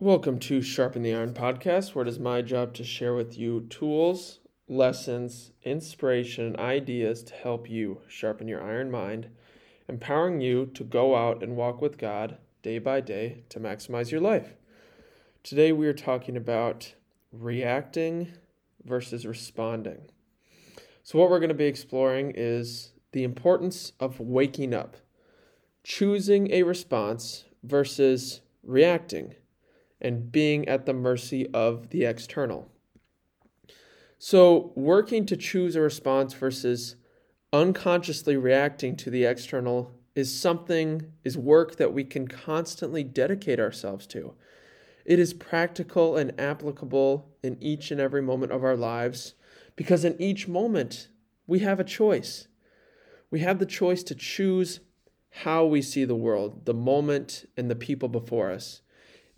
Welcome to Sharpen the Iron podcast, where it is my job to share with you tools, lessons, inspiration, and ideas to help you sharpen your iron mind, empowering you to go out and walk with God day by day to maximize your life. Today, we are talking about reacting versus responding. So, what we're going to be exploring is the importance of waking up, choosing a response versus reacting and being at the mercy of the external. So, working to choose a response versus unconsciously reacting to the external is something, is work that we can constantly dedicate ourselves to. It is practical and applicable in each and every moment of our lives because in each moment we have a choice. We have the choice to choose how we see the world, the moment, and the people before us.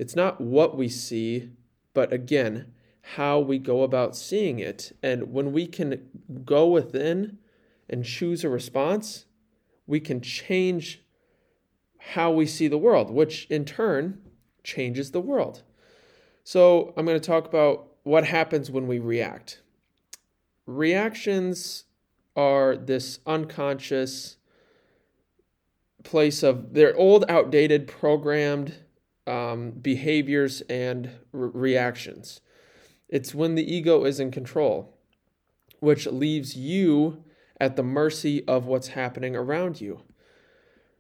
It's not what we see, but again, how we go about seeing it. And when we can go within and choose a response, we can change how we see the world, which in turn changes the world. So, I'm going to talk about what happens when we react. Reactions are this unconscious place of they're old, outdated, programmed um, behaviors and re- reactions. It's when the ego is in control, which leaves you at the mercy of what's happening around you.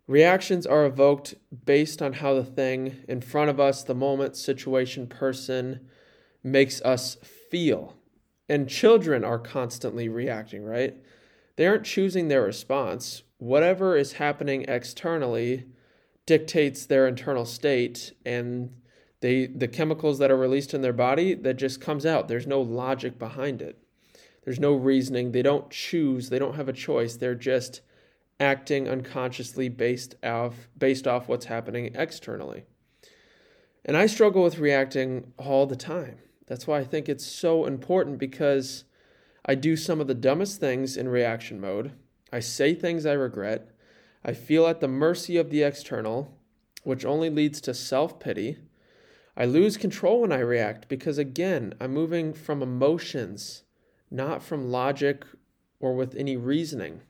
Reactions are evoked based on how the thing in front of us, the moment, situation, person, makes us feel. And children are constantly reacting, right? They aren't choosing their response. Whatever is happening externally dictates their internal state and they the chemicals that are released in their body that just comes out. There's no logic behind it. There's no reasoning. They don't choose. They don't have a choice. They're just acting unconsciously based off based off what's happening externally. And i struggle with reacting all the time. That's why i think it's so important because i do some of the dumbest things in reaction mode. I say things i regret I feel at the mercy of the external, which only leads to self pity. I lose control when I react because, again, I'm moving from emotions, not from logic or with any reasoning.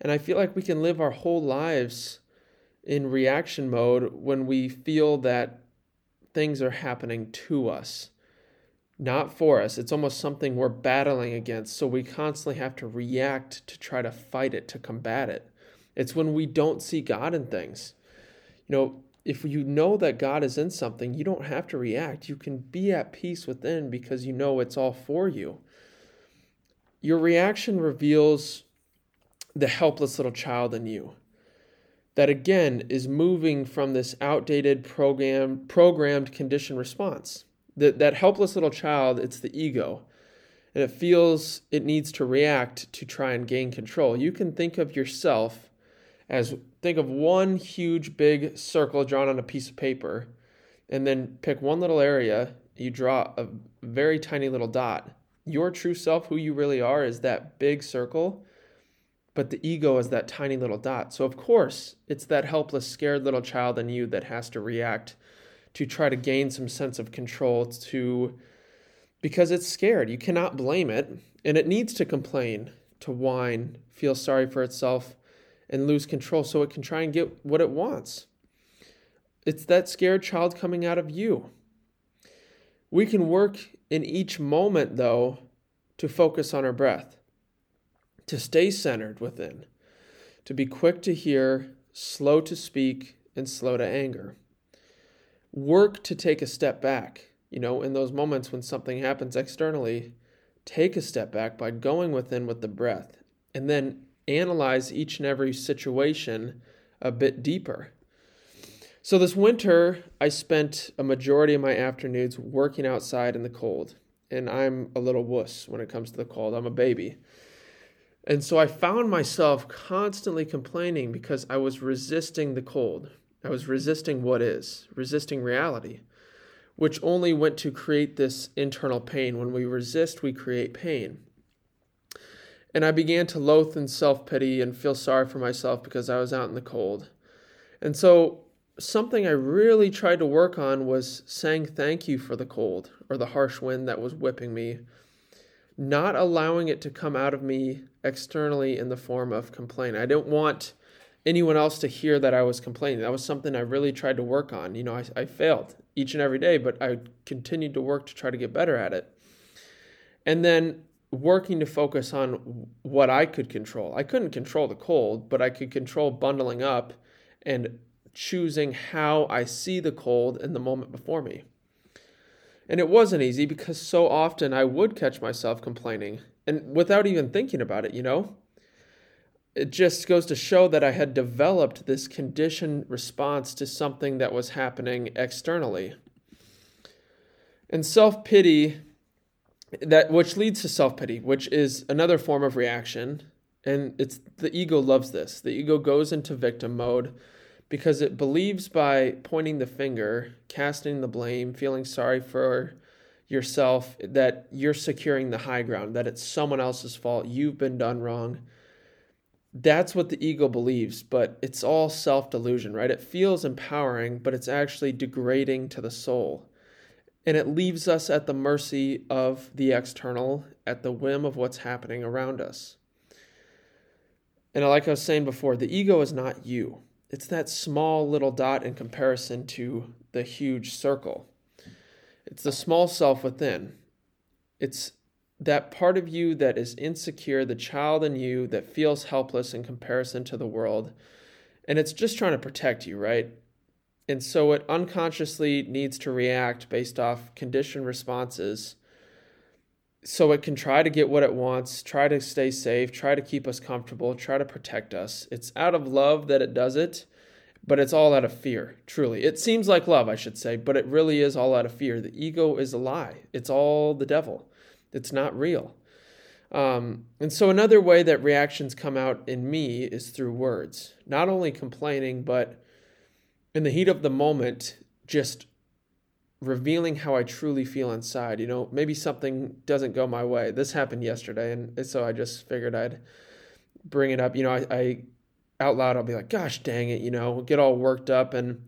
And I feel like we can live our whole lives in reaction mode when we feel that things are happening to us, not for us. It's almost something we're battling against. So we constantly have to react to try to fight it, to combat it. It's when we don't see God in things. You know, if you know that God is in something, you don't have to react. You can be at peace within because you know it's all for you. Your reaction reveals the helpless little child in you that again is moving from this outdated program programmed condition response. That that helpless little child, it's the ego. And it feels it needs to react to try and gain control. You can think of yourself as think of one huge big circle drawn on a piece of paper and then pick one little area you draw a very tiny little dot. Your true self who you really are is that big circle but the ego is that tiny little dot. So of course it's that helpless scared little child in you that has to react to try to gain some sense of control to because it's scared. You cannot blame it and it needs to complain to whine feel sorry for itself and lose control so it can try and get what it wants. It's that scared child coming out of you. We can work in each moment, though, to focus on our breath, to stay centered within, to be quick to hear, slow to speak, and slow to anger. Work to take a step back. You know, in those moments when something happens externally, take a step back by going within with the breath and then analyze each and every situation a bit deeper. So, this winter, I spent a majority of my afternoons working outside in the cold. And I'm a little wuss when it comes to the cold. I'm a baby. And so I found myself constantly complaining because I was resisting the cold. I was resisting what is, resisting reality, which only went to create this internal pain. When we resist, we create pain. And I began to loathe and self pity and feel sorry for myself because I was out in the cold. And so something I really tried to work on was saying thank you for the cold or the harsh wind that was whipping me, not allowing it to come out of me externally in the form of complaint. I didn't want anyone else to hear that I was complaining. That was something I really tried to work on. You know, I, I failed each and every day, but I continued to work to try to get better at it. And then working to focus on what I could control. I couldn't control the cold, but I could control bundling up and choosing how I see the cold in the moment before me. And it wasn't easy because so often I would catch myself complaining and without even thinking about it, you know? It just goes to show that I had developed this conditioned response to something that was happening externally. And self pity that which leads to self-pity which is another form of reaction. And it's the ego loves this. The ego goes into victim mode because it believes by pointing the finger casting the blame feeling sorry for yourself that you're securing the high ground that it's someone else's fault. You've been done wrong. That's what the ego believes but it's all self-delusion right? It feels empowering but it's actually degrading to the soul and it leaves us at the mercy of the external, at the whim of what's happening around us. And like I was saying before, the ego is not you. It's that small little dot in comparison to the huge circle. It's the small self within. It's that part of you that is insecure, the child in you that feels helpless in comparison to the world. And it's just trying to protect you, right? And so it unconsciously needs to react based off conditioned responses. So it can try to get what it wants, try to stay safe, try to keep us comfortable, try to protect us. It's out of love that it does it, but it's all out of fear, truly. It seems like love, I should say, but it really is all out of fear. The ego is a lie, it's all the devil, it's not real. Um, and so, another way that reactions come out in me is through words, not only complaining, but in the heat of the moment, just revealing how I truly feel inside. You know, maybe something doesn't go my way. This happened yesterday, and so I just figured I'd bring it up. You know, I, I out loud I'll be like, "Gosh, dang it!" You know, get all worked up, and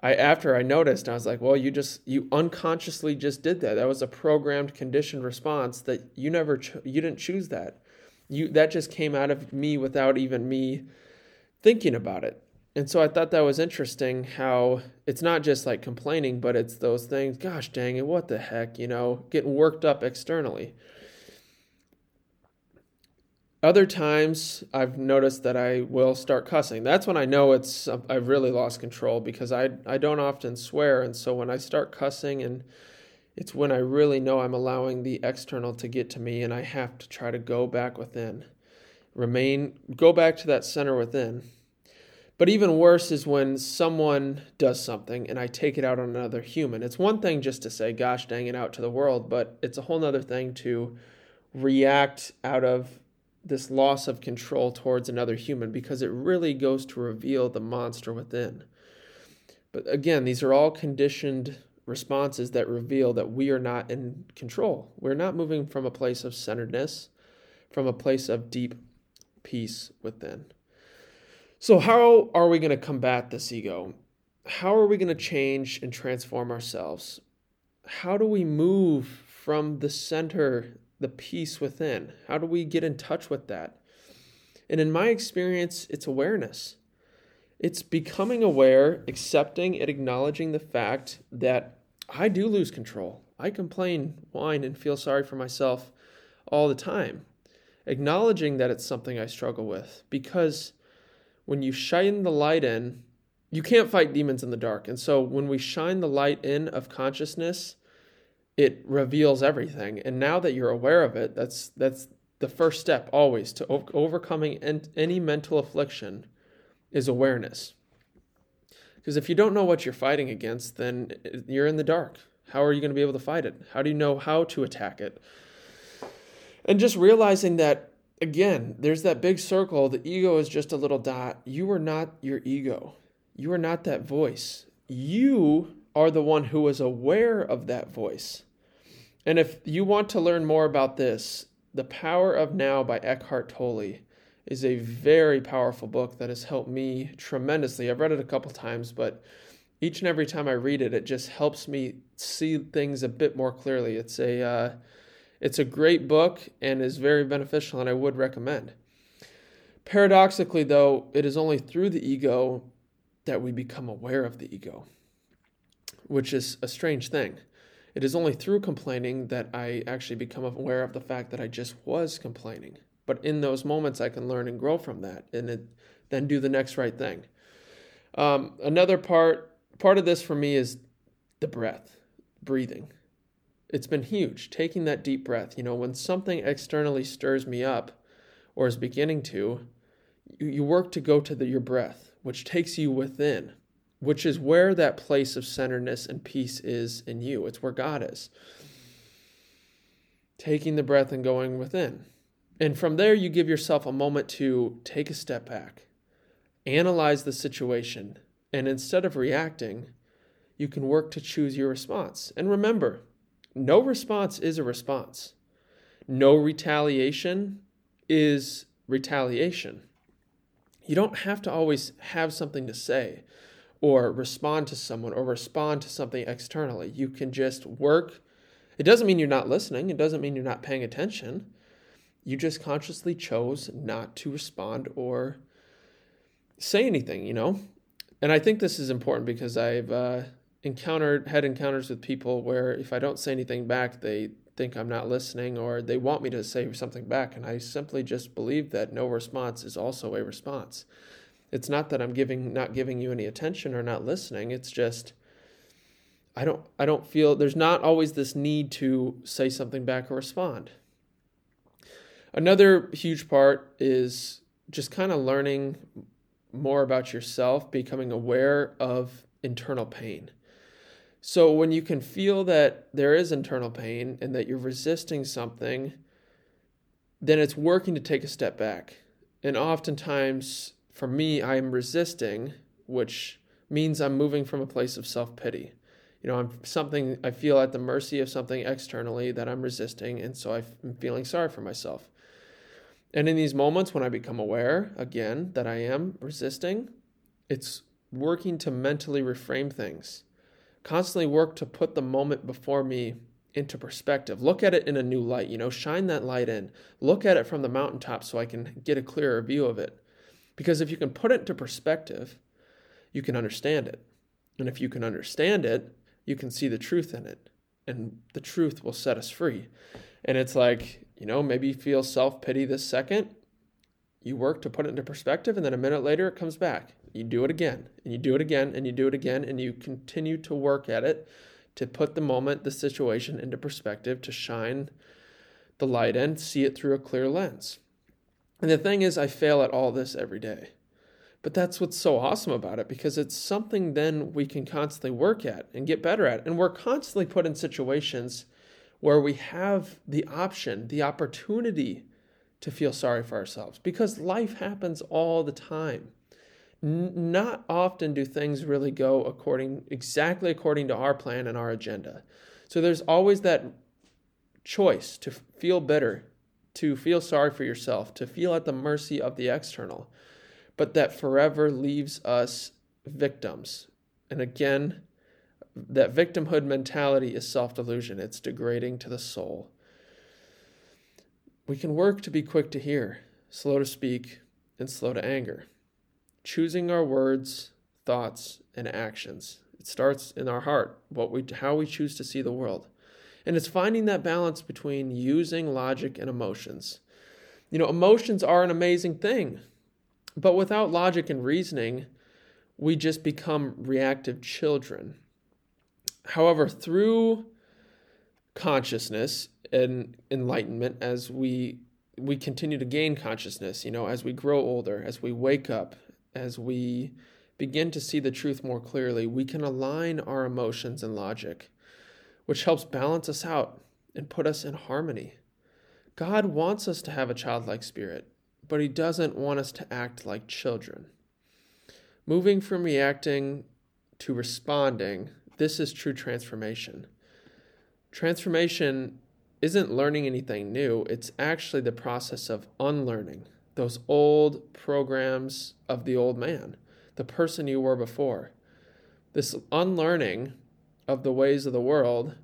I after I noticed, I was like, "Well, you just you unconsciously just did that. That was a programmed, conditioned response that you never cho- you didn't choose that. You that just came out of me without even me thinking about it." And so I thought that was interesting how it's not just like complaining, but it's those things, gosh dang it, what the heck, you know, getting worked up externally. Other times I've noticed that I will start cussing. That's when I know it's um, I've really lost control because I I don't often swear and so when I start cussing and it's when I really know I'm allowing the external to get to me and I have to try to go back within. Remain go back to that center within but even worse is when someone does something and I take it out on another human. It's one thing just to say, gosh dang it, out to the world, but it's a whole other thing to react out of this loss of control towards another human because it really goes to reveal the monster within. But again, these are all conditioned responses that reveal that we are not in control. We're not moving from a place of centeredness, from a place of deep peace within. So, how are we going to combat this ego? How are we going to change and transform ourselves? How do we move from the center, the peace within? How do we get in touch with that? And in my experience, it's awareness. It's becoming aware, accepting and acknowledging the fact that I do lose control. I complain, whine, and feel sorry for myself all the time. Acknowledging that it's something I struggle with because when you shine the light in, you can't fight demons in the dark. And so when we shine the light in of consciousness, it reveals everything. And now that you're aware of it, that's that's the first step always to overcoming any mental affliction is awareness. Because if you don't know what you're fighting against, then eh, you're in the dark. How are you going to be able to fight it? How do you know how to attack it? And just realizing that again, there's that big circle. The ego is just a little dot. You are not your ego. You are not that voice. You are the one who is aware of that voice. And if you want to learn more about this, The Power of Now by Eckhart Tolle is a very powerful book that has helped me tremendously. I've read it a couple times, but Each and every time I read it, it just helps me see things a bit more clearly. It's a uh, it's a great book and is very beneficial, and I would recommend. Paradoxically, though, it is only through the ego that we become aware of the ego, which is a strange thing. It is only through complaining that I actually become aware of the fact that I just was complaining. But in those moments, I can learn and grow from that, and it, then do the next right thing. Um, another part part of this for me is the breath, breathing. It's been huge. Taking that deep breath. You know, when something externally stirs me up, or is beginning to, you, you work to go to the, your breath, which takes you within, which is where that place of centeredness and peace is in you. It's where God is. Taking the breath and going within. And from there, you give yourself a moment to take a step back, analyze the situation, and instead of reacting, you can work to choose your response. And remember, no response is a response. No retaliation is retaliation. You don't have to always have something to say or respond to someone or respond to something externally. You can just work. It doesn't mean you're not listening, it doesn't mean you're not paying attention. You just consciously chose not to respond or say anything, you know? And I think this is important because I've uh, encountered, had encounters with people where if I don't say anything back, they think I'm not listening or they want me to say something back. And I simply just believe that no response is also a response. It's not that I'm giving not giving you any attention or not listening. It's just I don't I don't feel there's not always this need to say something back or respond. Another huge part is just kind of learning more about yourself, becoming aware of internal pain. So when you can feel that there is internal pain and that you're resisting something, then it's working to take a step back. And oftentimes, for me, I'm resisting, which means I'm moving from a place of self pity. You know, I'm something I feel at the mercy of something externally that I'm resisting, and so I'm feeling sorry for myself. And in these moments when I become aware again that I am resisting, it's working to mentally reframe things constantly work to put the moment before me into perspective. Look at it in a new light, you know, shine that light in. Look at it from the mountaintop so I can get a clearer view of it. Because if you can put it into perspective, you can understand it. And if you can understand it, you can see the truth in it. And the truth will set us free. And it's like, you know, maybe you feel self pity this second. You work to put it into perspective, and then a minute later it comes back. You do it again, and you do it again, and you do it again, and you continue to work at it to put the moment, the situation into perspective, to shine the light in, see it through a clear lens. And the thing is, I fail at all this every day. But that's what's so awesome about it because it's something then we can constantly work at and get better at. And we're constantly put in situations where we have the option, the opportunity to feel sorry for ourselves because life happens all the time not often do things really go according exactly according to our plan and our agenda. So there's always that choice to feel bitter, to feel sorry for yourself, to feel at the mercy of the external, but that forever leaves us victims. And again, that victimhood mentality is self delusion, it's degrading to the soul. We can work to be quick to hear, slow to speak, and slow to anger choosing our words, thoughts, and actions. It starts in our heart, what we how we choose to see the world. And it's finding that balance between using logic and emotions. You know, emotions are an amazing thing, but without logic and reasoning, we just become reactive children. However, through consciousness and enlightenment as we we continue to gain consciousness, you know, as we grow older, as we wake up, as we begin to see the truth more clearly, we can align our emotions and logic, which helps balance us out and put us in harmony. God wants us to have a childlike spirit, but He doesn't want us to act like children. Moving from reacting to responding, this is true transformation. Transformation isn't learning anything new, it's actually the process of unlearning those old programs of the old man, the person you were before, This unlearning of the ways of the world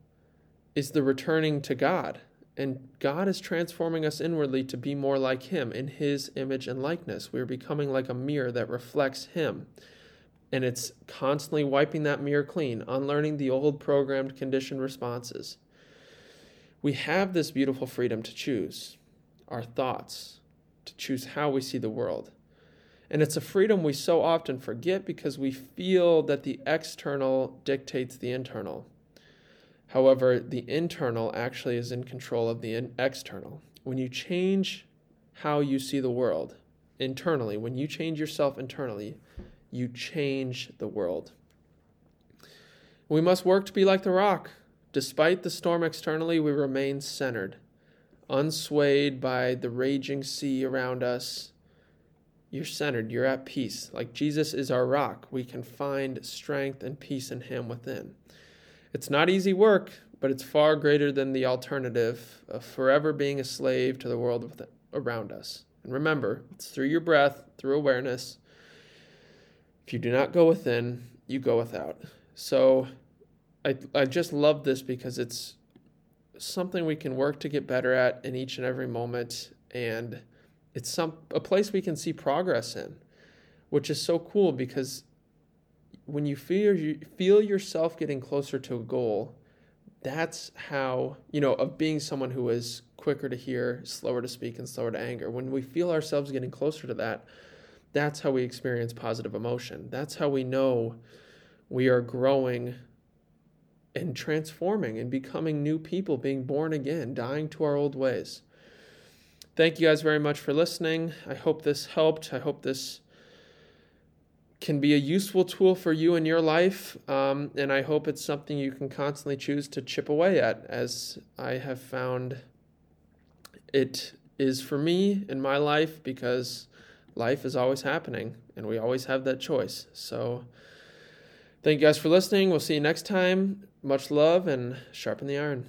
is the returning to God. And God is transforming us inwardly to be more like Him in His image and likeness. We are becoming like a mirror that reflects Him. And it's constantly wiping that mirror clean, unlearning the old programmed conditioned responses. We have this beautiful freedom to choose our thoughts, to choose how we see the world. And it's a freedom we so often forget because we feel that the external dictates the internal. However, the internal actually is in control of the external. When you change how you see the world internally, when you change yourself internally, you change the world. We must work to be like the rock. Despite the storm externally, we remain centered, unswayed by the raging sea around us. You're centered, you're at peace. Like Jesus is our rock, we can find strength and peace in Him within. It's not easy work, but it's far greater than the alternative of forever being a slave to the world around us. And remember, it's through your breath, through awareness. If you do not go within, you go without. So I, I just love this because it's something we can work to get better at in each and every moment. And it's some a place we can see progress in, which is so cool because when you feel you feel yourself getting closer to a goal, that's how you know of being someone who is quicker to hear, slower to speak, and slower to anger. When we feel ourselves getting closer to that, that's how we experience positive emotion. That's how we know we are growing and transforming and becoming new people, being born again, dying to our old ways. Thank you guys very much for listening. I hope this helped. I hope this can be a useful tool for you in your life. Um, and I hope it's something you can constantly choose to chip away at, as I have found it is for me in my life, because life is always happening and we always have that choice. So, thank you guys for listening. We'll see you next time. Much love and sharpen the iron.